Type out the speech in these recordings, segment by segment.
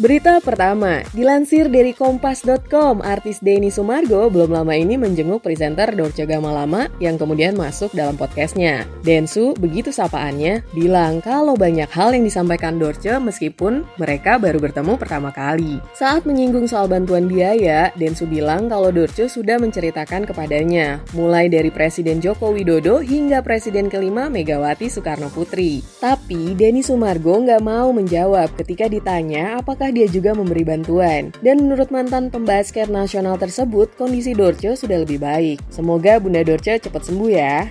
Berita pertama, dilansir dari kompas.com, artis Denny Sumargo belum lama ini menjenguk presenter Dorce Gamalama yang kemudian masuk dalam podcastnya. Densu, begitu sapaannya, bilang kalau banyak hal yang disampaikan Dorce meskipun mereka baru bertemu pertama kali. Saat menyinggung soal bantuan biaya, Densu bilang kalau Dorce sudah menceritakan kepadanya, mulai dari Presiden Joko Widodo hingga Presiden kelima Megawati Soekarno Putri. Tapi Denny Sumargo nggak mau menjawab ketika ditanya apakah dia juga memberi bantuan. Dan menurut mantan pembasket nasional tersebut, kondisi Dorce sudah lebih baik. Semoga Bunda Dorce cepat sembuh ya.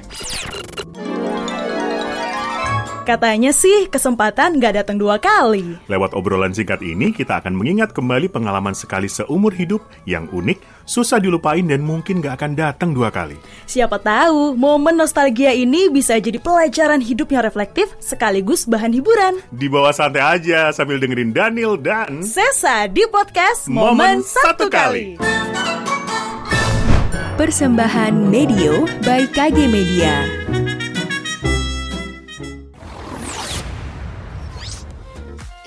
Katanya sih kesempatan nggak datang dua kali. Lewat obrolan singkat ini, kita akan mengingat kembali pengalaman sekali seumur hidup yang unik, susah dilupain dan mungkin nggak akan datang dua kali. Siapa tahu momen nostalgia ini bisa jadi pelajaran hidup yang reflektif sekaligus bahan hiburan. Di bawah santai aja sambil dengerin Daniel dan Sesa di podcast Momen, Satu Kali. Persembahan Medio by KG Media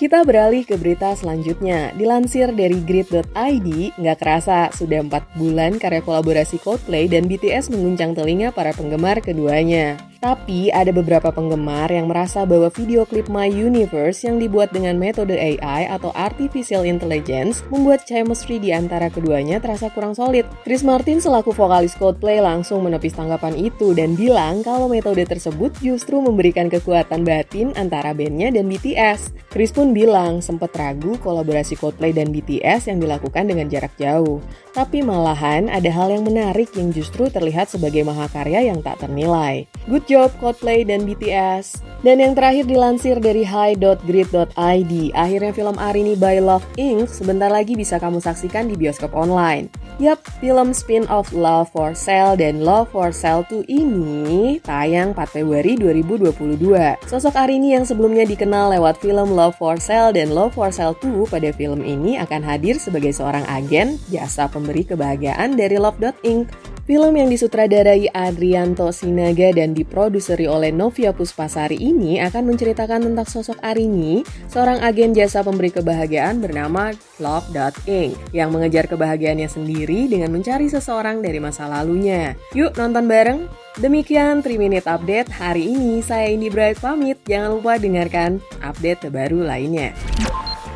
Kita beralih ke berita selanjutnya. Dilansir dari grid.id, nggak kerasa sudah 4 bulan karya kolaborasi Coldplay dan BTS mengguncang telinga para penggemar keduanya. Tapi ada beberapa penggemar yang merasa bahwa video klip My Universe yang dibuat dengan metode AI atau Artificial Intelligence membuat chemistry di antara keduanya terasa kurang solid. Chris Martin selaku vokalis Coldplay langsung menepis tanggapan itu dan bilang kalau metode tersebut justru memberikan kekuatan batin antara bandnya dan BTS. Chris pun bilang sempat ragu kolaborasi Coldplay dan BTS yang dilakukan dengan jarak jauh. Tapi malahan ada hal yang menarik yang justru terlihat sebagai mahakarya yang tak ternilai. Good job Coldplay dan BTS. Dan yang terakhir dilansir dari high.grid.id, akhirnya film Arini by Love Inc. sebentar lagi bisa kamu saksikan di bioskop online. Yap, film spin-off Love for Sale dan Love for Sale 2 ini tayang 4 Februari 2022. Sosok Arini yang sebelumnya dikenal lewat film Love for Sale dan Love for Sale 2 pada film ini akan hadir sebagai seorang agen jasa pemberi kebahagiaan dari Love.inc. Film yang disutradarai Adrianto Sinaga dan diproduseri oleh Novia Puspasari ini akan menceritakan tentang sosok Arini, seorang agen jasa pemberi kebahagiaan bernama Love.inc yang mengejar kebahagiaannya sendiri dengan mencari seseorang dari masa lalunya. Yuk nonton bareng! Demikian 3 Minute Update hari ini. Saya Indi Bright pamit. Jangan lupa dengarkan update terbaru lainnya.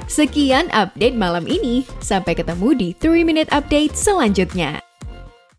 Sekian update malam ini. Sampai ketemu di 3 Minute Update selanjutnya.